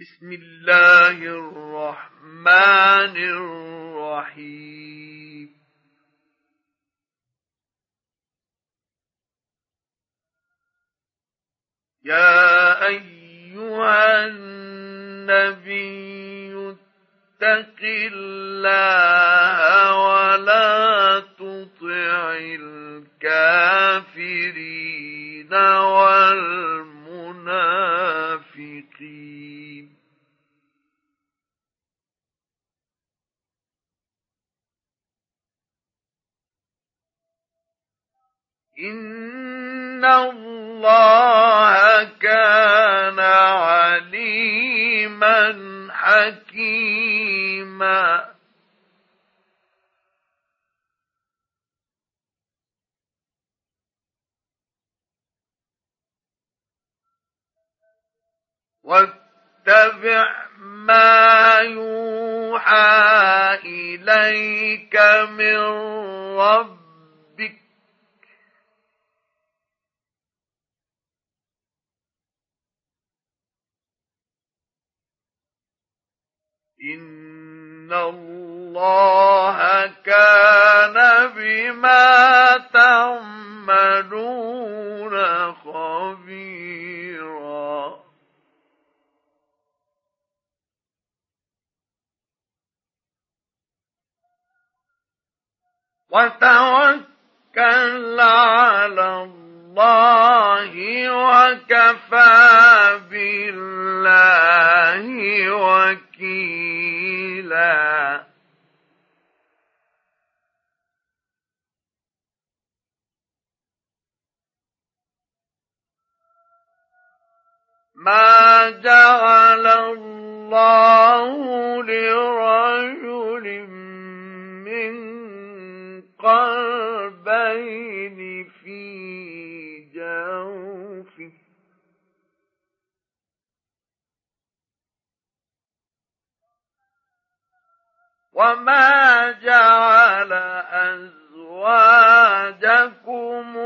بسم الله الرحمن الرحيم. يا أيها النبي اتق الله ولا تطع الكافرين والمنافقين إن الله كان عليما حكيما. واتبع ما يوحى إليك من ربك. إن الله كان بما تعملون خبيرا. وتوكل على الله وكفى بالله وكيلا. ما جعل الله لرجل من قلبين في جوفه وما جعل أزواجكم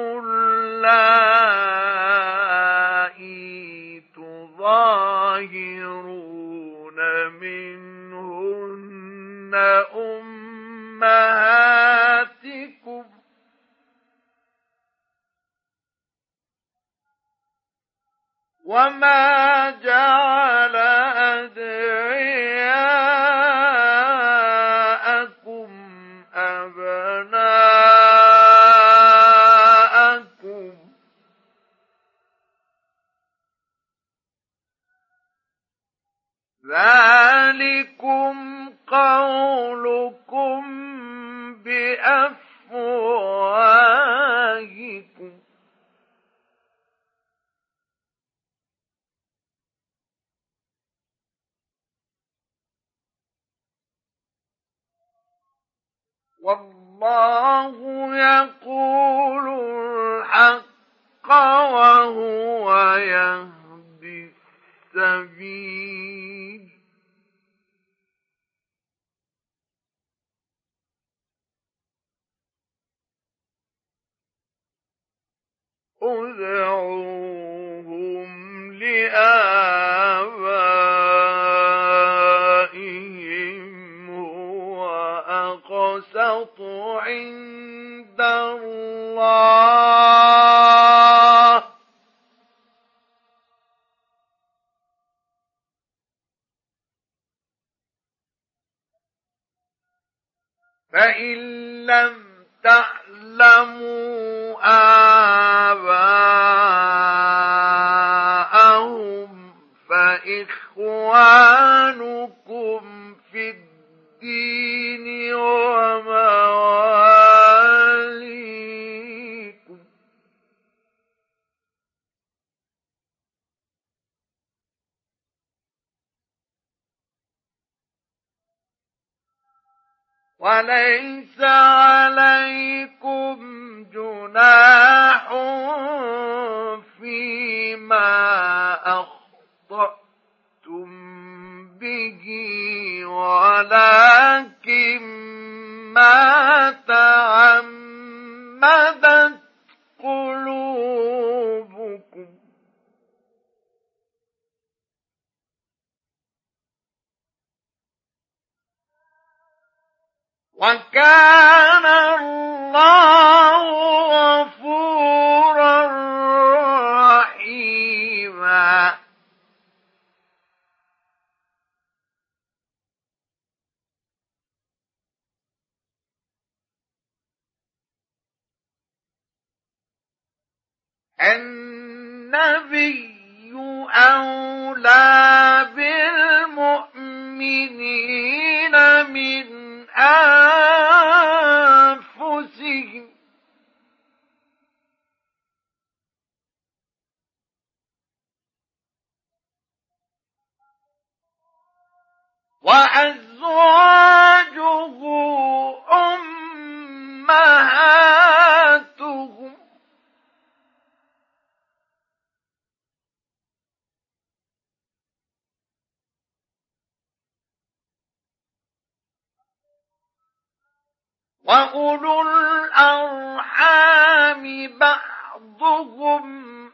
وأولو الأرحام بعضهم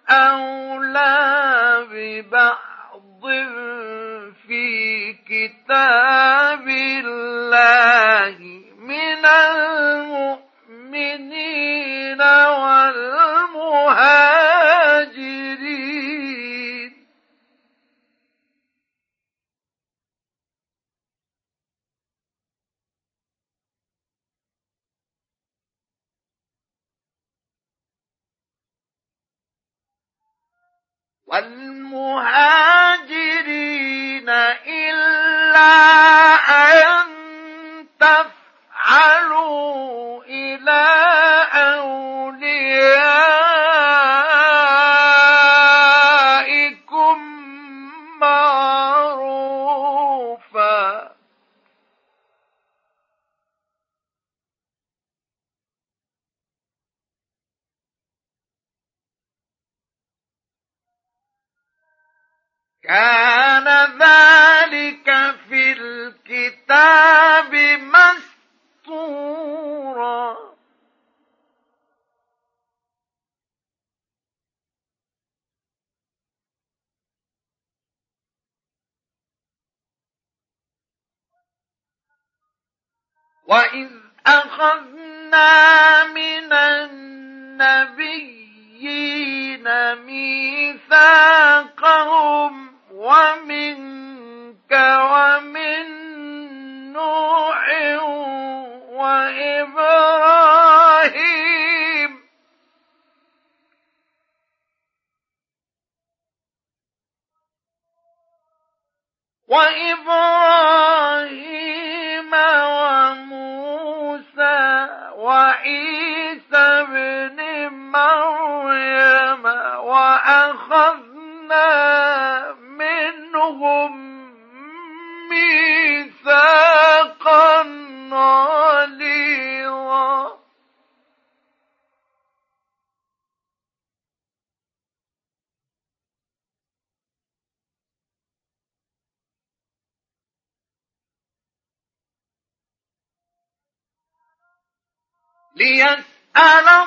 أولى ببعض في كتاب الله من المؤمنين والمهاجرين والمهاجرين إلا أن تفعلوا إلى أوليائكم. كان ذلك في الكتاب مسطورا وإذ أخذنا من النبيين ميثاقهم ومنك ومن نوح وإبراهيم. وإبراهيم وموسى وعيسى بن مريم وأخذنا منهم ميثاقا غليظا ليسأل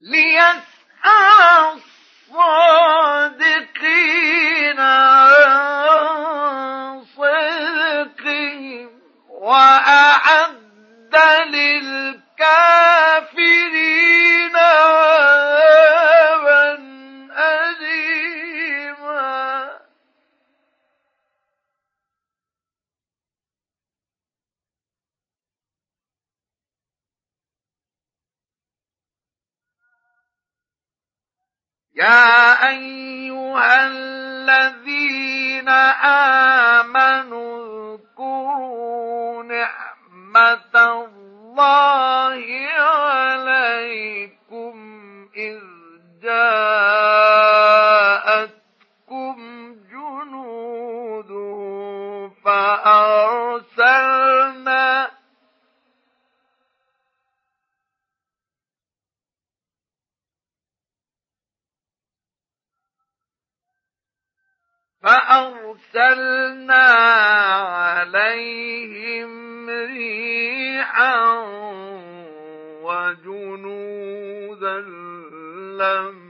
ليسأل الصادقين عن صدقهم وأعد للكافرين يا أيها الذين آمنوا اذكروا نعمة الله عليكم إذ جاءتكم فأرسلنا عليهم ريحا وجنودا لم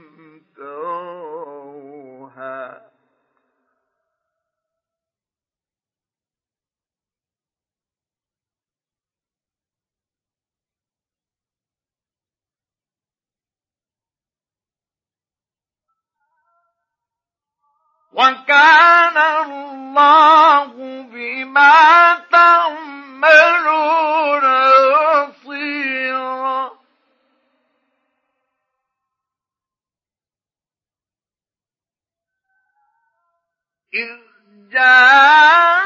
وكان الله بما تعملون بصيرا. إذ جاء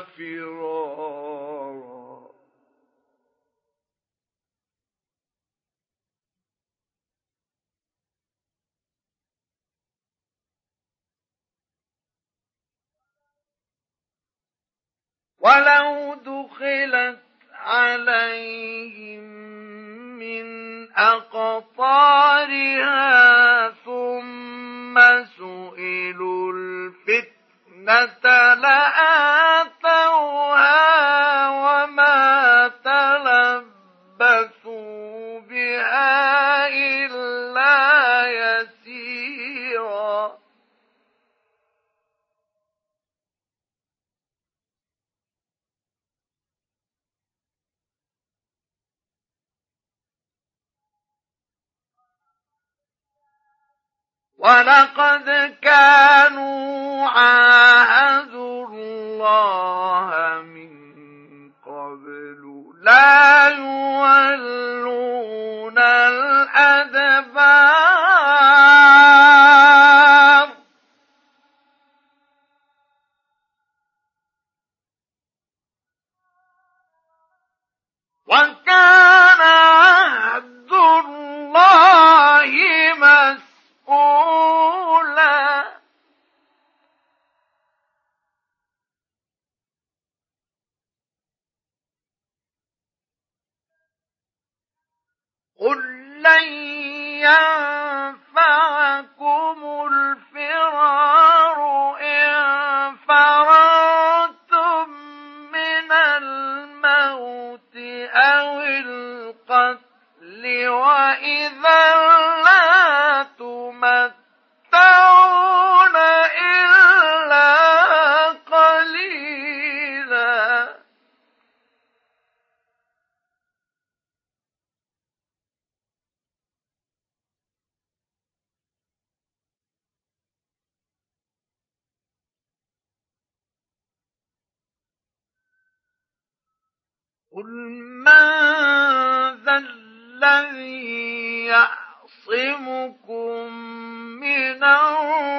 فرارا ولو دخلت عليهم من أقطارها ثم سئلوا الفتنة لآل ولقد كانوا عاهدوا الله من قبل. لا يولون الأدبار. وكان قل لن ينفعكم الفرار إن فررتم من الموت أو القتل وإذا لا تمر الذي يعصمكم من الله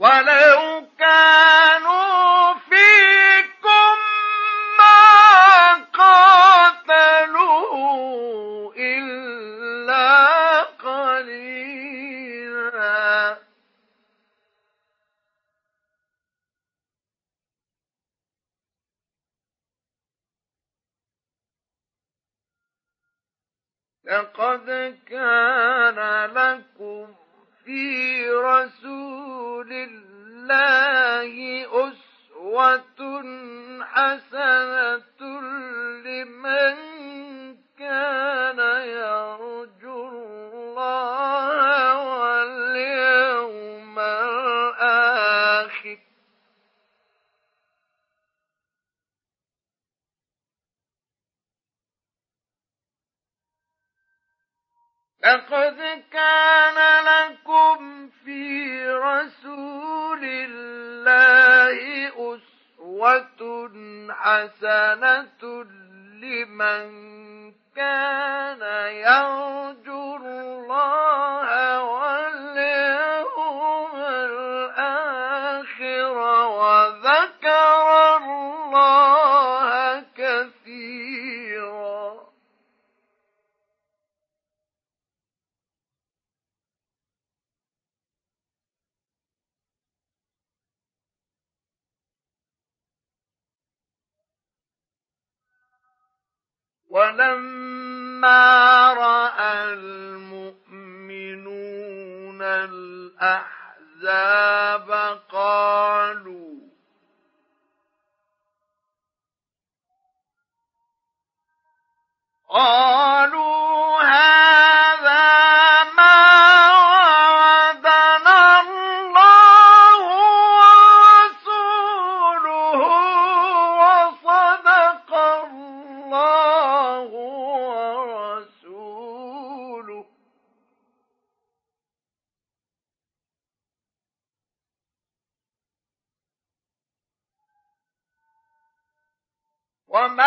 ولو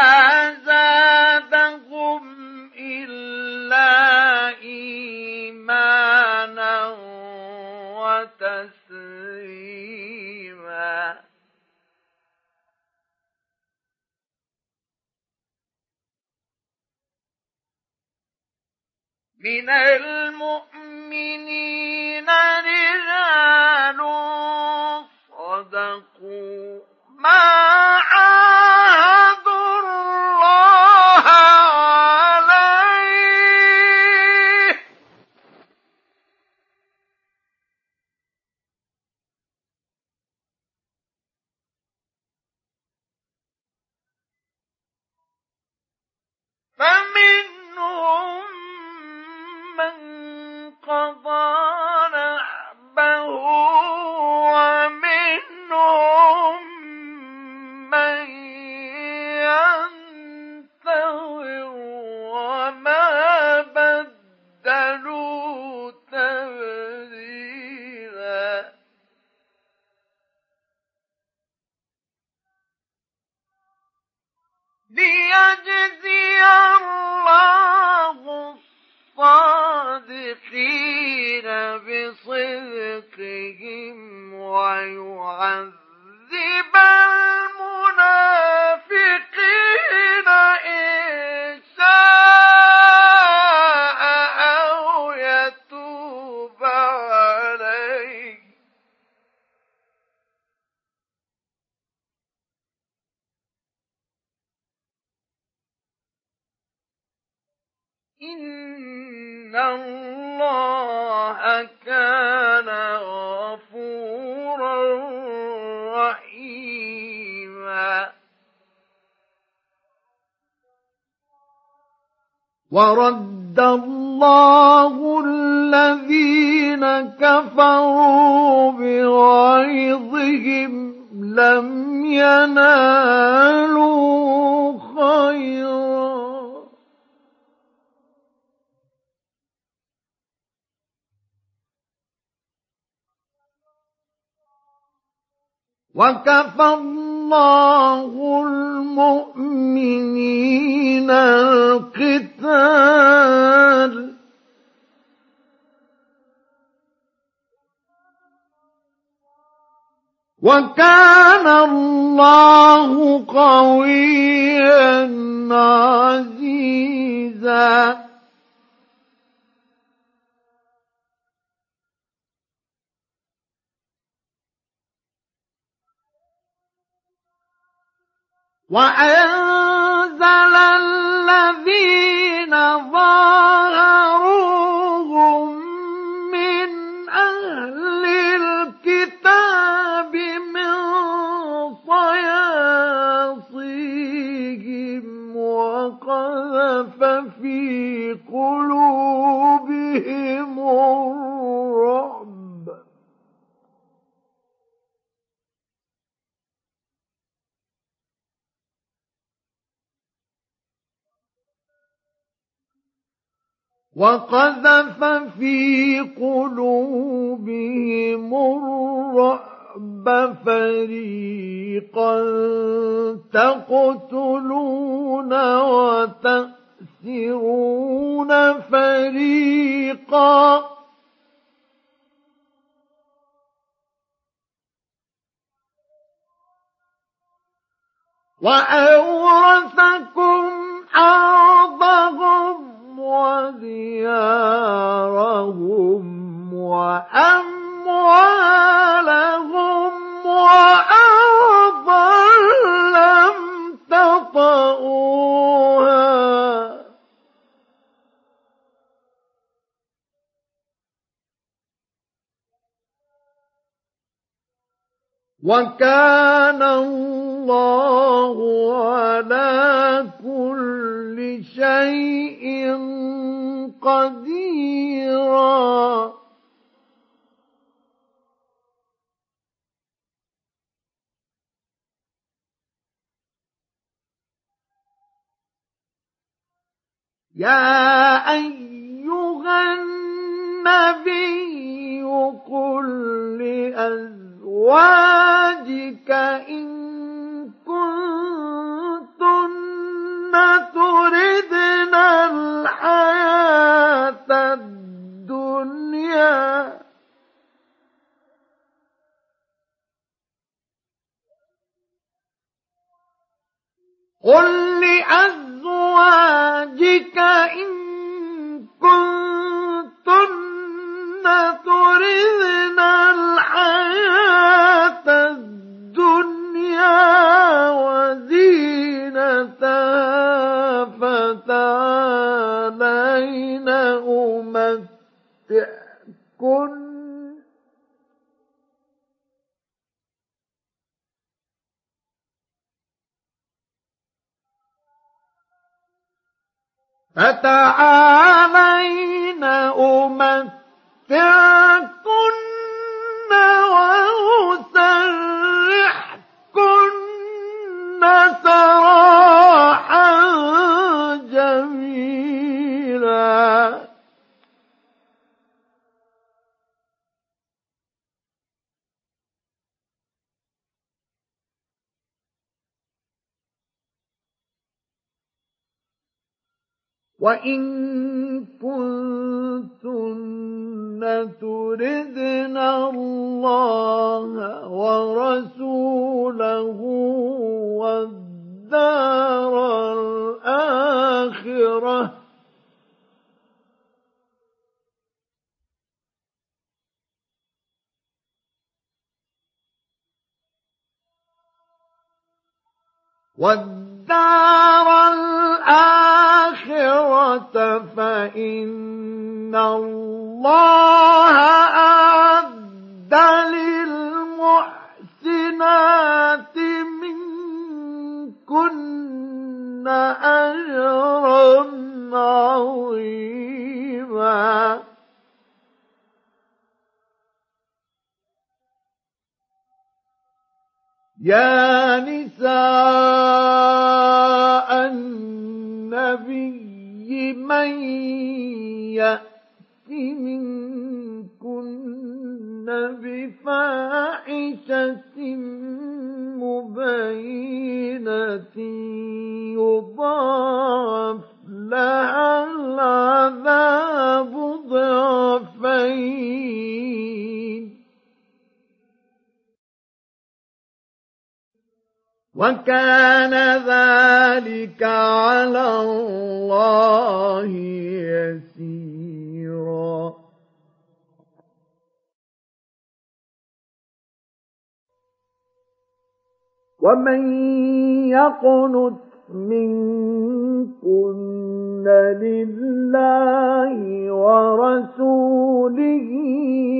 وما وكفى الله المؤمنين القتال. وكان الله قويا عزيزا. وأنزل الذين ظاهروهم من أهل الكتاب من صياصيهم وقذف في قلوبهم الرعب. وقذف في قلوبهم الرعب فريقا تقتلون وتأسرون فريقا. وأورثكم أرضهم وديارهم وأموالهم وأرضا لم تطئوها وكان الله على كل شيء قديرا. يا أيها النبي قل لأزواجك قل لأزواجك إن كنتن فتعالين أمتعكن وأسرحكن سراحا جميلا. وإن كنتن تردن الله ورسوله والدار الآخرة والدار الآخرة فإن الله أعد للمحسنات منكن أجرا عظيما. يا نساء النبي من يأت منكن بفاحشة مبينة يضاعف لها العذاب ضعفين. وكان ذلك على الله يسيرا. ومن يقنت منكن لله ورسوله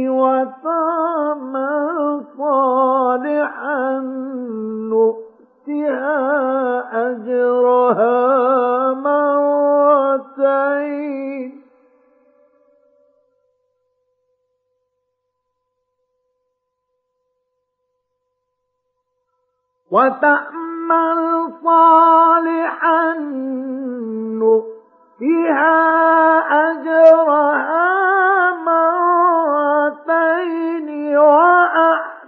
وتعمل صالحا نؤمن نؤتها أجرها مرتين. وتعمل صالحا نؤتها أجرها مرتين وأعتدنا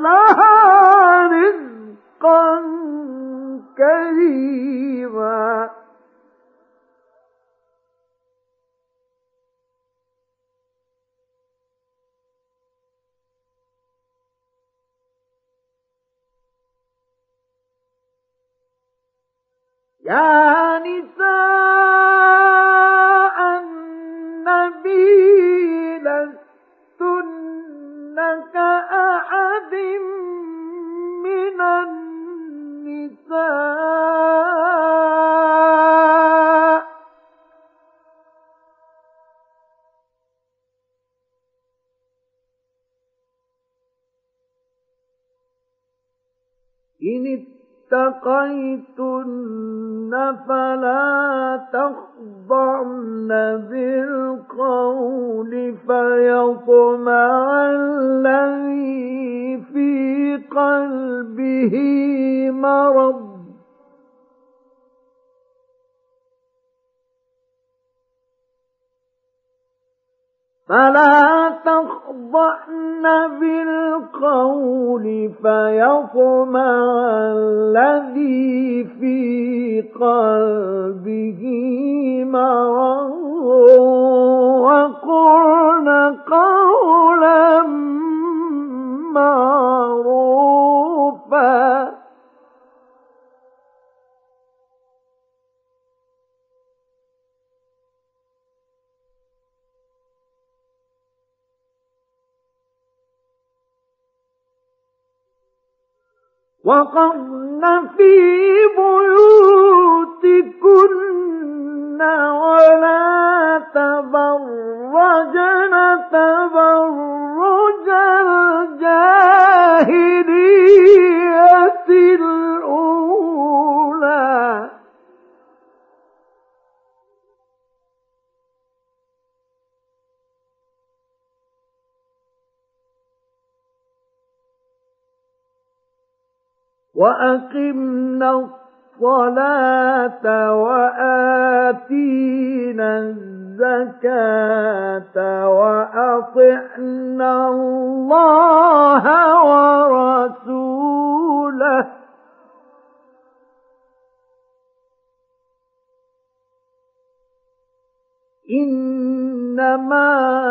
لها يا نساء النبي لستن كأحد من النساء. إن اتقيتن فلا تخضعن بالقول فيطمع الذي في قلبه مرض. فلا تخضعن بالقول فيطمع الذي في قلبه مرض وقرن قولا معروفا وقرن في بيوتكن ولا تبرجن تبرج الجاهلية الأولى. وأقمنا الصلاة وآتينا الزكاة وأطعنا الله ورسوله إنما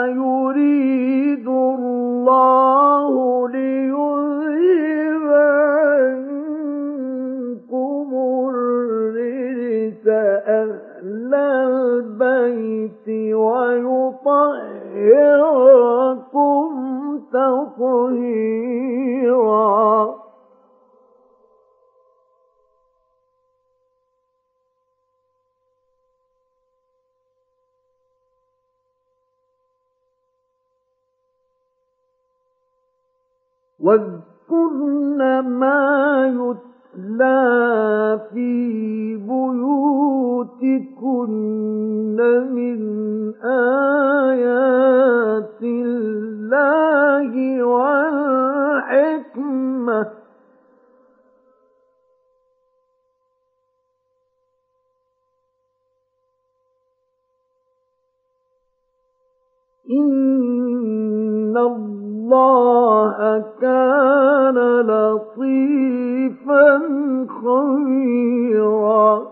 يريد الله ليذهب أهل البيت ويطهركم تطهيرا. واذكرن ما يتلى في بيوتكن من آيات الله والحكمة. إن الله كان لطيفا خبيرا إن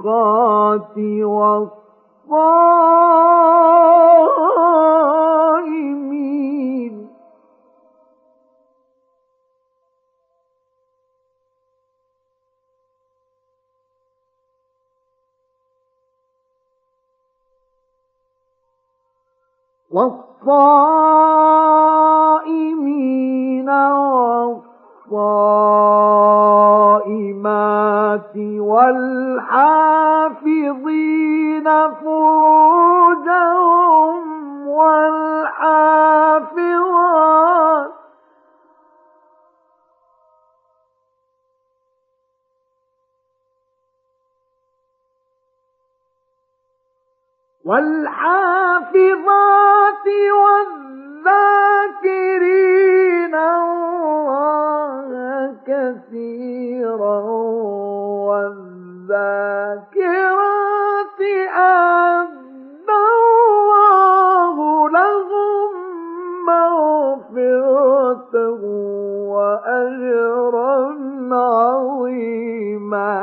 والمتصدقات والصائمين. والصائمين والصائمات والحافظين فروجهم والحافظات والحافظات والذاكرين كثيرا والذاكرات أعد الله لهم مغفرة وأجرا عظيما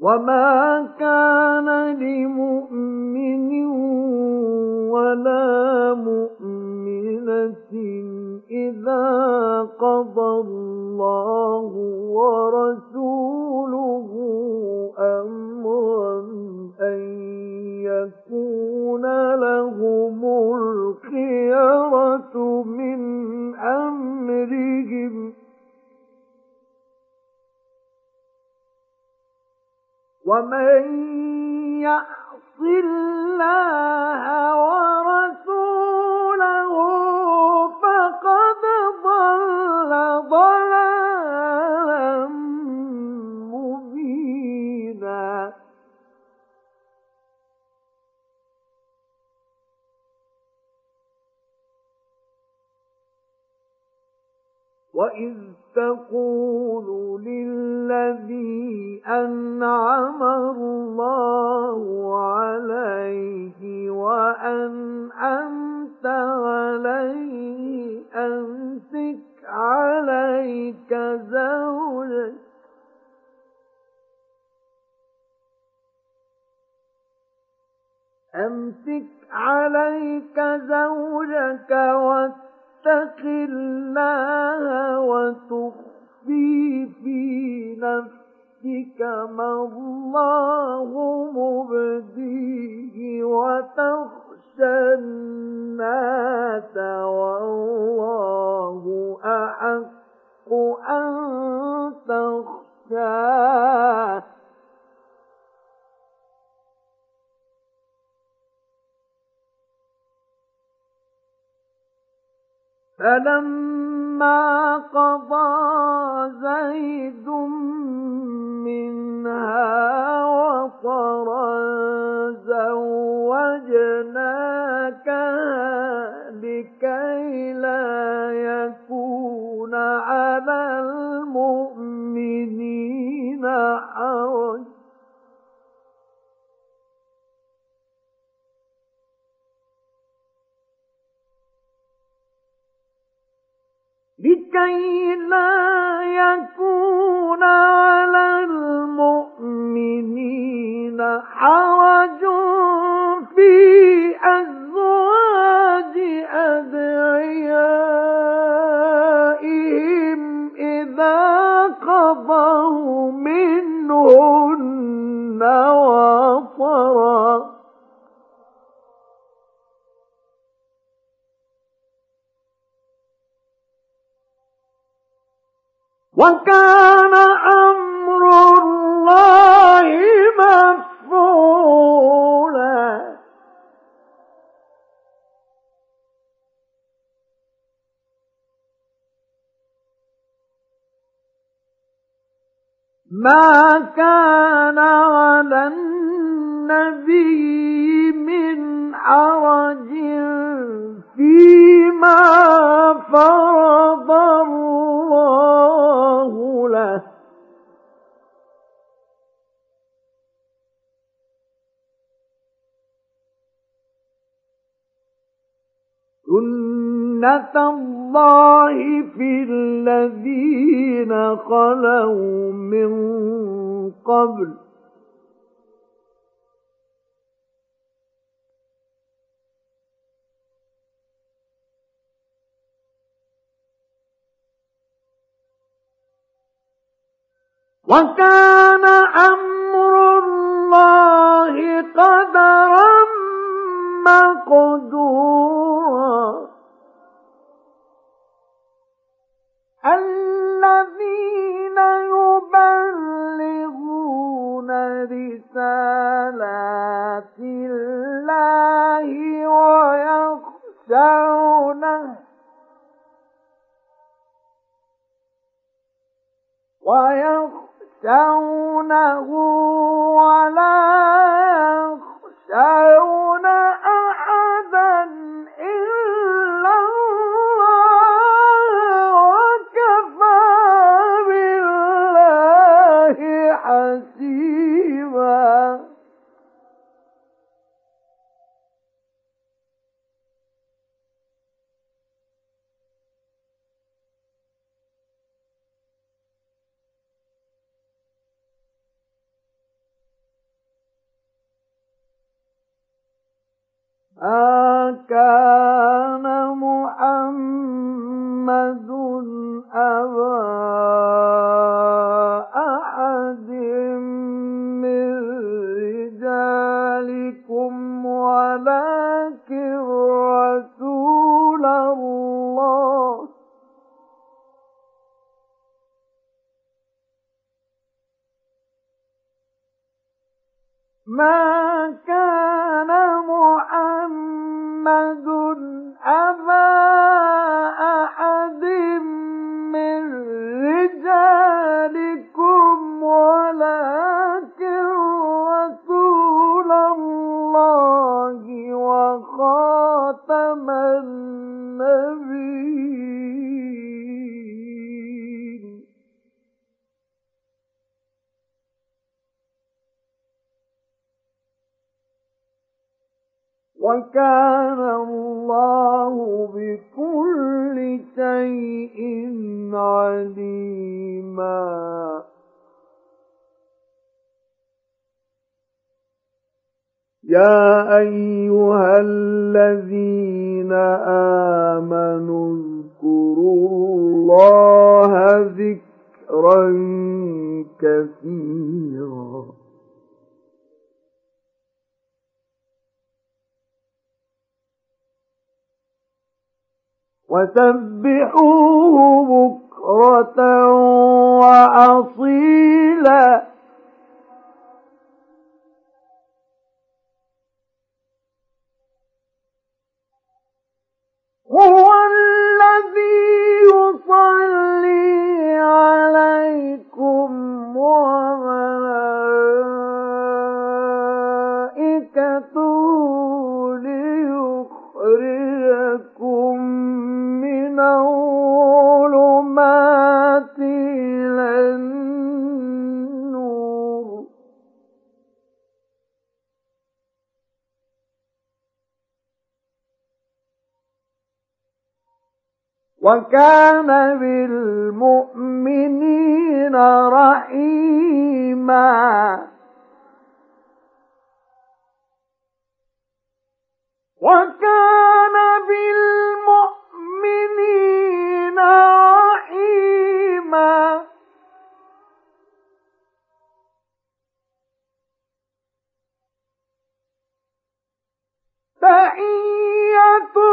وما كان لمؤمن إذا قضى الله ورسوله أمرا أن يكون لهم الخيرة من أمرهم. ومن يعص الله ورسوله وإذ تقول للذي أنعم الله عليه وأنعمت عليه أمسك عليك زوجك أمسك عليك زوجك واتق الله وتخفي في نفسك ما الله مبديه وتخشى فلما قضى زيد منها وطرا زوجناك لكي لا يكون على المؤمنين حرج. لكي لا يكون على المؤمنين حرج في أزواج أدعيائهم إذا قضوا منهن وطرا. وكان أمر الله مفعولا. ما كان على النبي من حرج فيما فرض الله له سنة الله في الذين خلوا من قبل وكان أمر الله قدرا مقدورا. الذين يبلغون رسالات الله ويخشونه ويخشونه ولا يخشون ما كان محمد أبا أحد من رجالكم ولكن رسول الله. ما كان محمد أبا وكان الله بكل شيء عليما. يا أيها الذين آمنوا اذكروا الله ذكرا كثيرا. وسبحوه بكرة وأصيلا. هو الذي يصلي عليكم وملائكته وكان بالمؤمنين رحيما. وكان بالمؤمنين رحيما. تحيتهم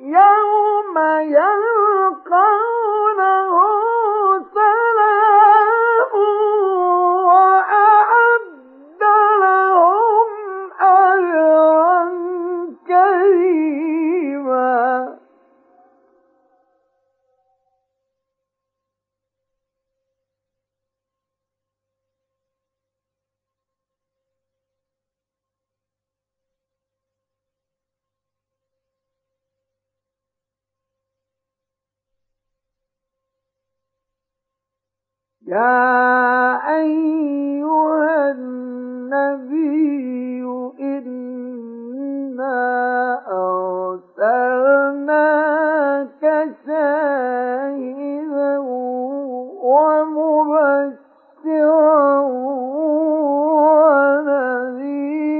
يوم يلقونه سلام يا أيها النبي إنا أرسلناك شاهدا ومبشرا ونذيرا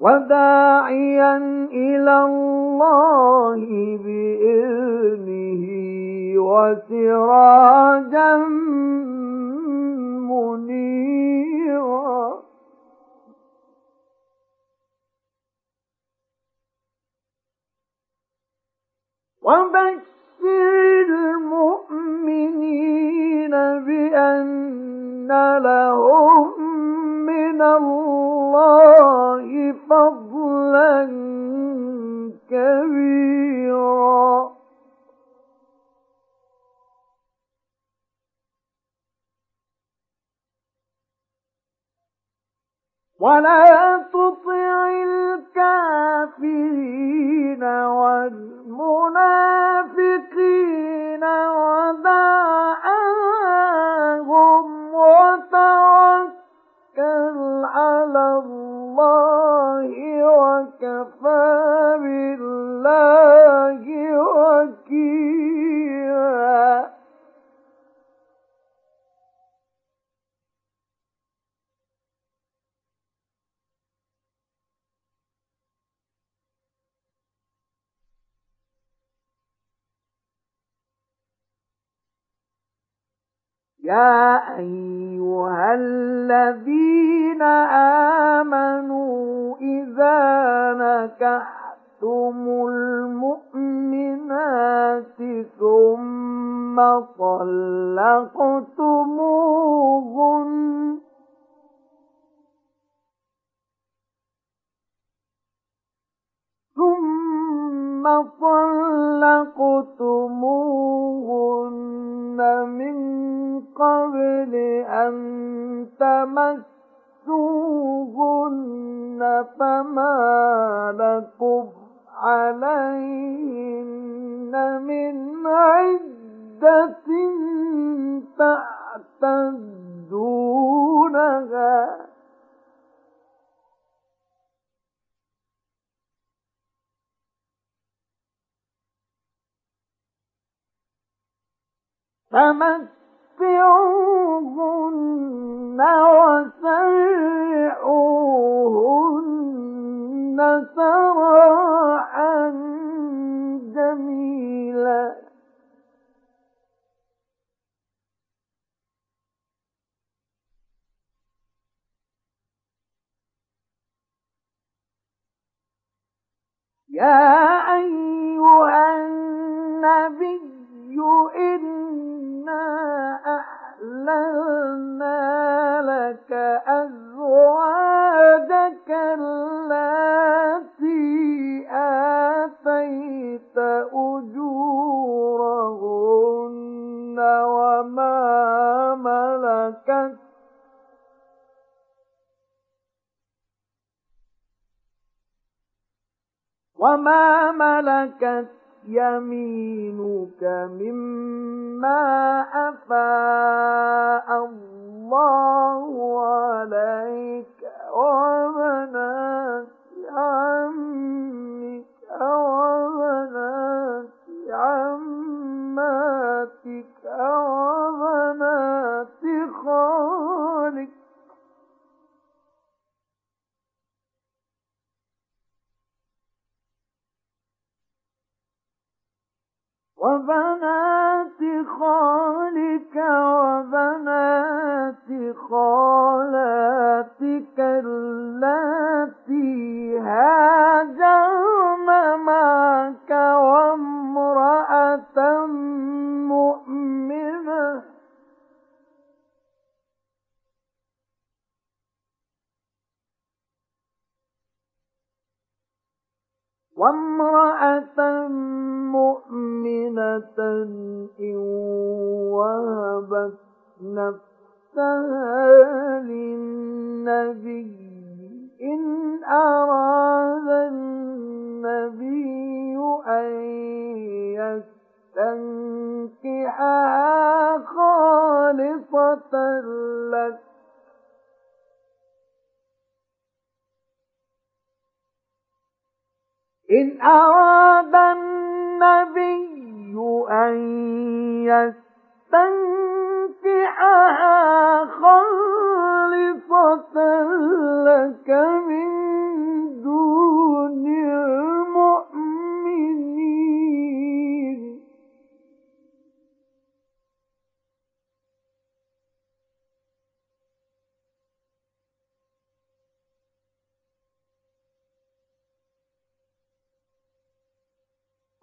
وداعيا إلى الله بإذنه وسراجا منيرا. وبشر المؤمنين بأن لهم من الله فضلا كبيرا. ولا تطع الكافرين والمنافقين ودع يا أيها الذين آمنوا إذا نكحتم المؤمنات ثم طلقتموهن ثم طلقتموهن من قبل أن تمسوهن فما لكم عليهن من عدة تعتدونها فمتعوهن وسرحوهن سراحا جميلا. يا أيها النبي أحللنا لك أزواجك التي آتيت أجورهن وما ملكت وما ملكت يمينك مما أفاء الله عليك وبنات عمك وبنات عماتك وبنات خالك وبنات خالك وبنات خالاتك اللاتي هاجرن معك وامرأة وامرأة مؤمنة إن وهبت نفسها للنبي إن أراد النبي أن يستنكحها خالصة لك. إن أراد النبي أن يستنكحها خالصة لك من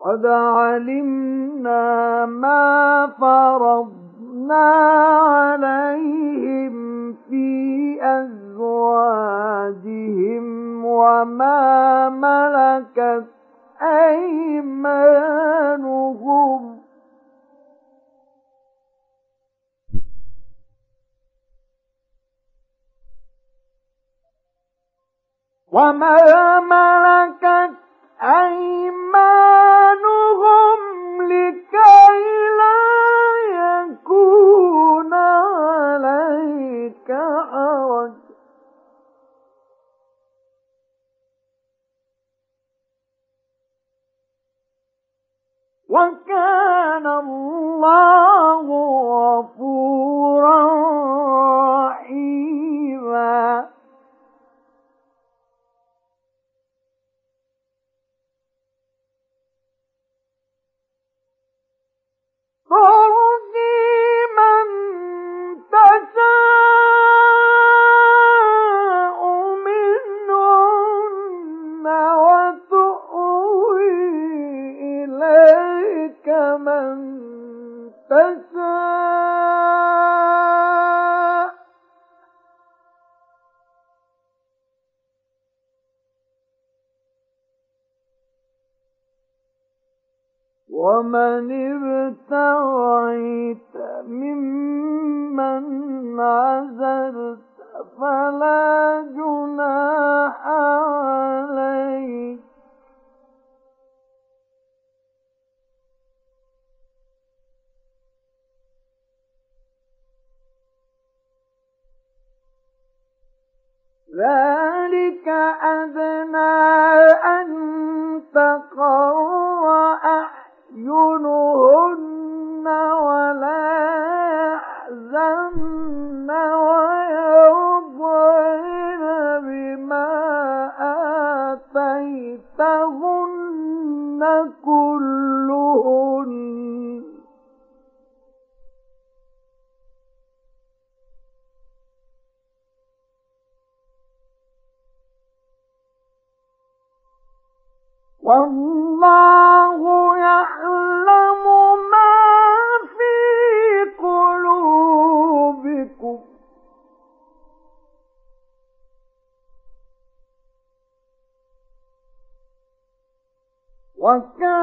قد علمنا ما فرضنا عليهم في أزواجهم وما ملكت أيمانهم وما ملكت أيمانهم لكي لا يكون عليك حرج. وكان الله غفورا رحيما. ترجي من ومن ابتغيت ممن عزلت فلا جناح عليك. ذلك أدنى أن تقر والله يعلم ما في قلوبكم. وكان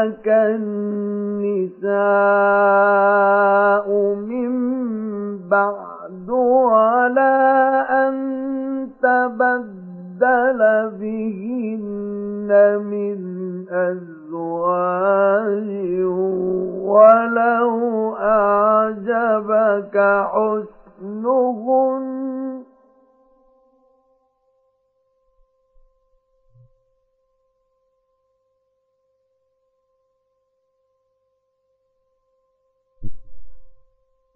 لك النساء من بعد ولا أن تبدل بهن من أزواج ولو أعجبك حسنهن.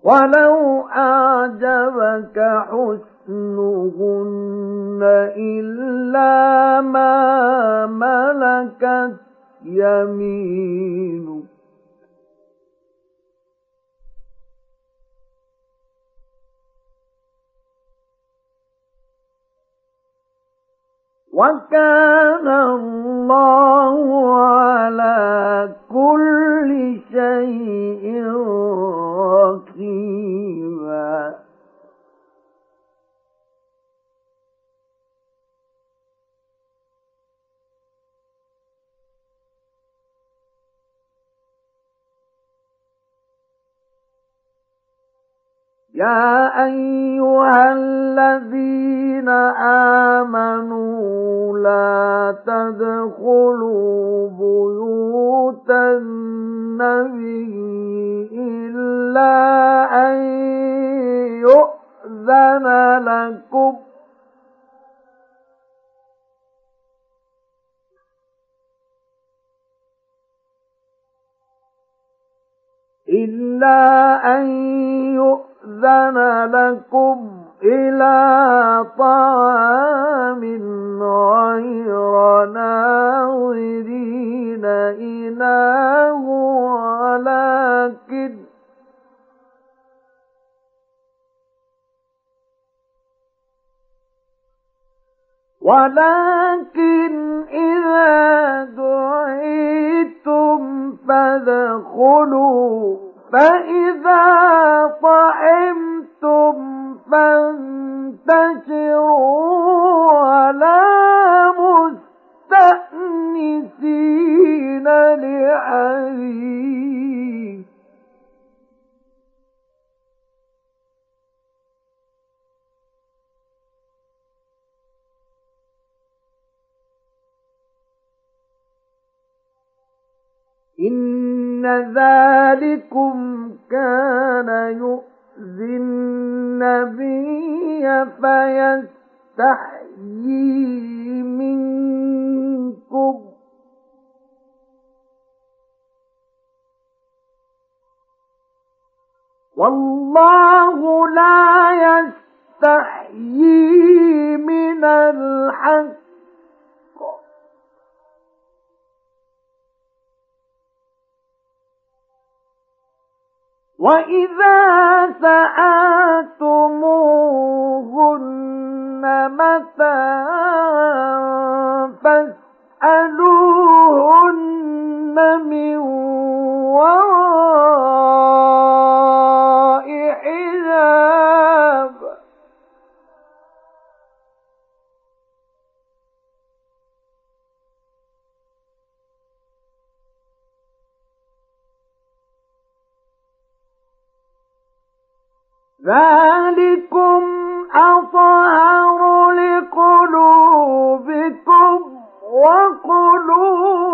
ولو أعجبك حسنهن إلا ما ملكت يمينك. وكان الله على كل شيء رقيبا. يا أيها الذين آمنوا لا تدخلوا بيوت النبي إلا أن يؤذن لكم. إلا أن يؤذن لكم إلى طعام غير ناظرين إله ولكن ولكن إذا دعيتم فادخلوا فإذا طعمتم فانتشروا ولا مستأنسين لحديث إن ذلكم كان يؤذي النبي فيستحيي منكم والله لا يستحيي من الحق وإذا سألتموهن متاعا فاسألوهن من وراء ذلكم أطهر لقلوبكم وقلوبهم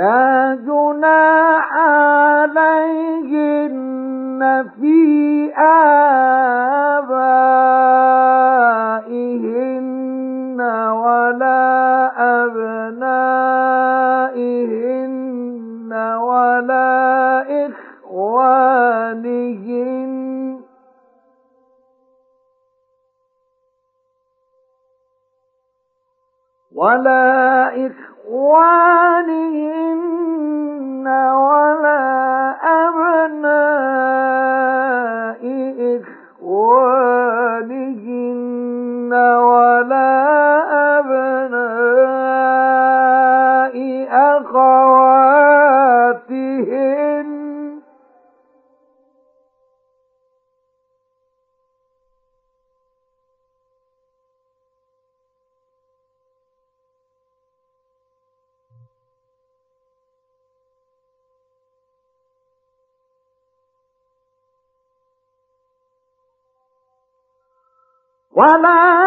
لا جناح ولا while I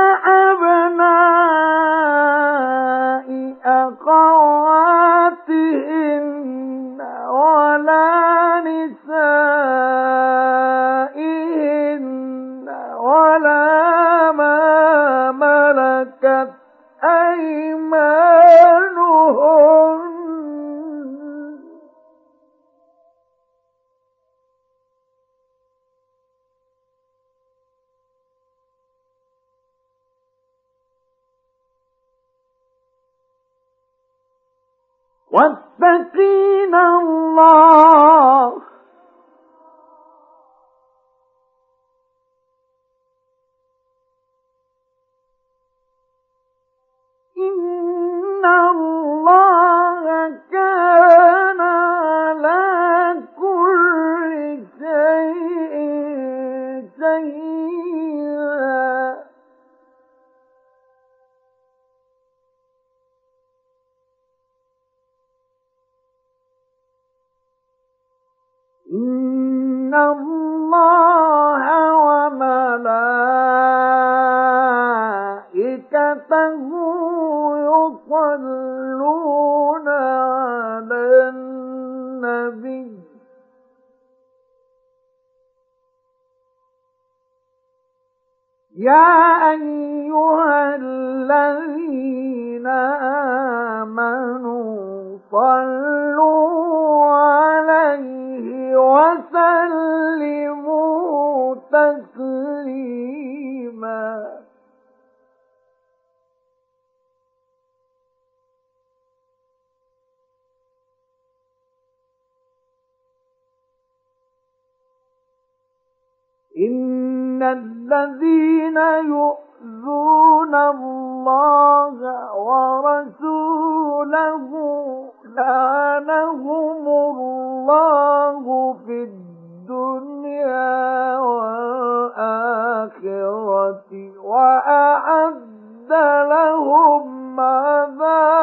إن الذين يؤذون الله ورسوله لعنهم الله في الدنيا والآخرة وأعد لهم عذابا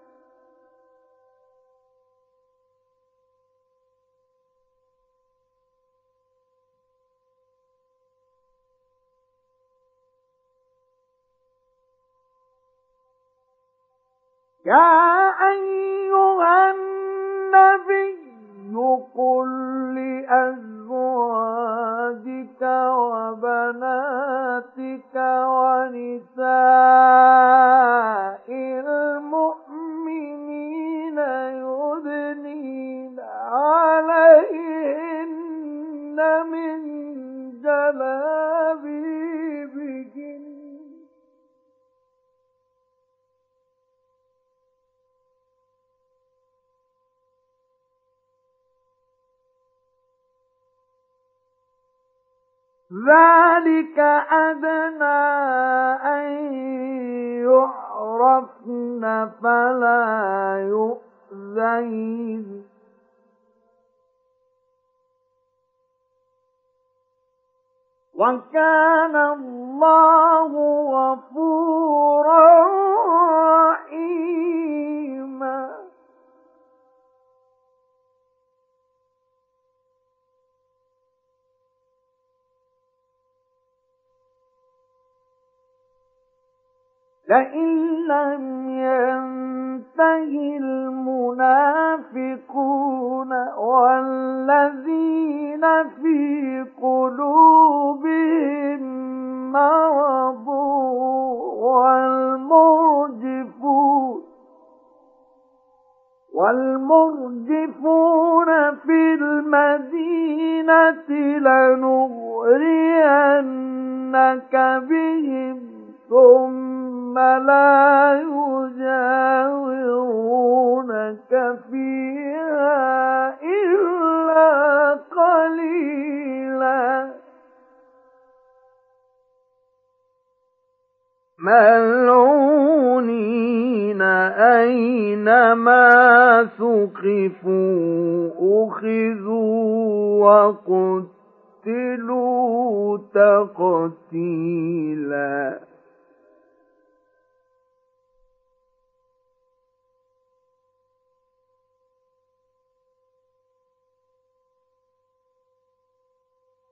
يا أيها النبي قل لأزواجك وبناتك ونساء المؤمنين يدنين عليهن من جلابيبهن ذلك أدنى أن يعرفن فلا يؤذين وكان الله غفورا رحيما لئن لم ينته المنافقون والذين في قلوبهم مرض والمرجفون والمرجفون في المدينة لنغرينك بهم ثم لا يجاورونك فيها إلا قليلا. ملعونين أينما ثقفوا أخذوا وقتلوا تقتيلاً.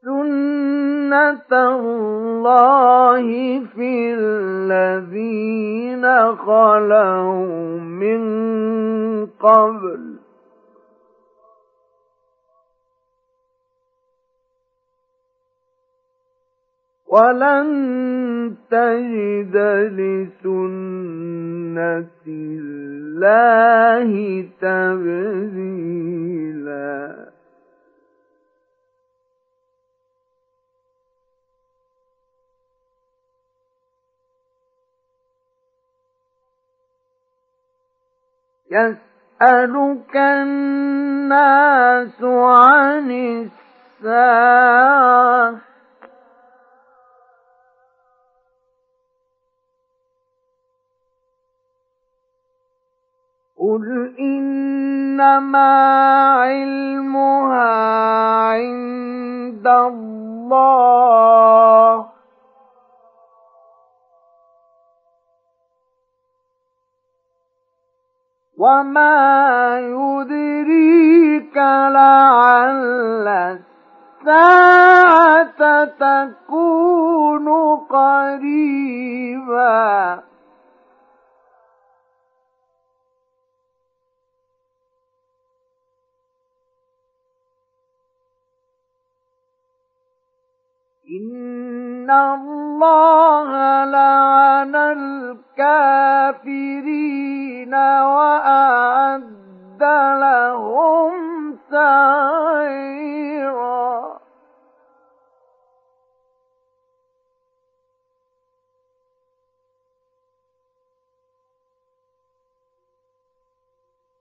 سُنَّةَ اللَّهِ فِي الَّذِينَ خَلَوْا مِن قَبْلُ وَلَن تَجِدَ لِسُنَّةِ اللَّهِ تَبْدِيلًا يسألك الناس عن الساعة. قل إنما علمها عند الله. وما يدريك لعل الساعة تكون قريبا إن الله لعن الكافرين وأعد لهم سعيرا.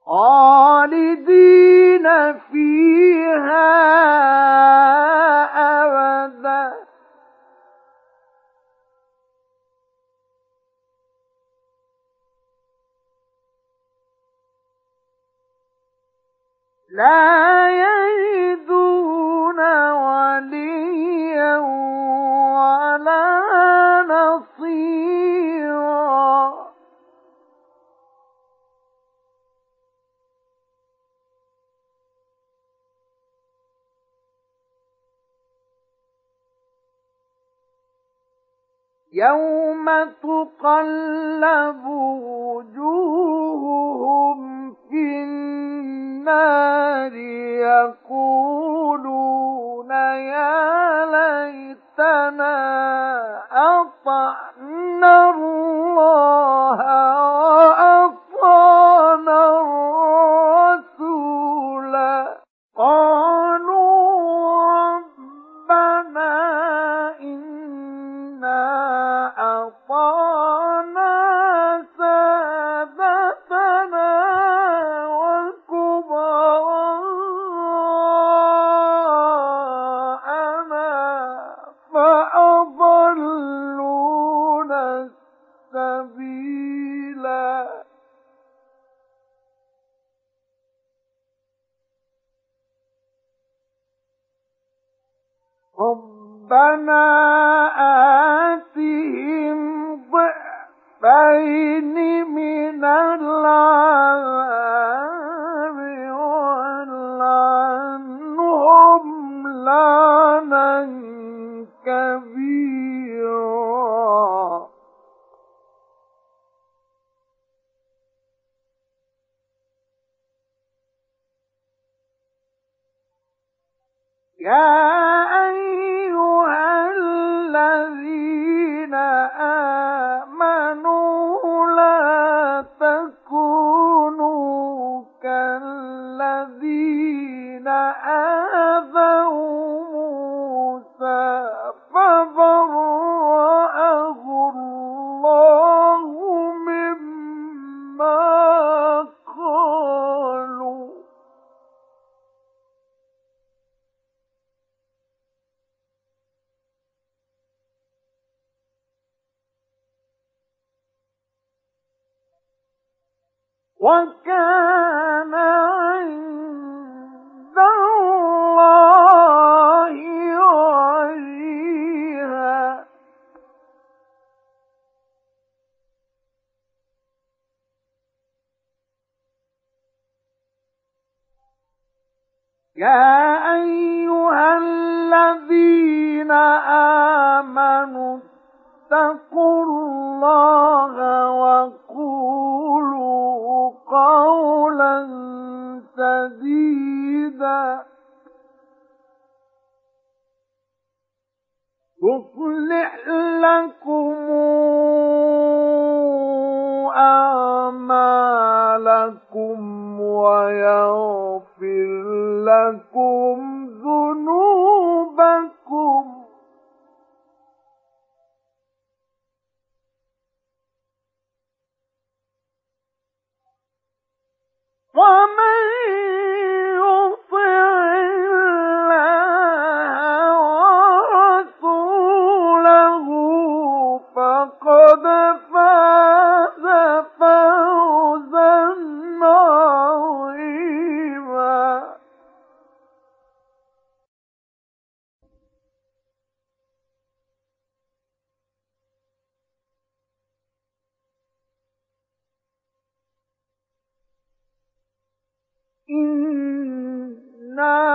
خالدين فيها لا يجدون وليا ولا نصيرا. يوم تقلب وجوههم في النار النار يقولون يا ليتنا أطعنا الله وأطعنا إِنَّا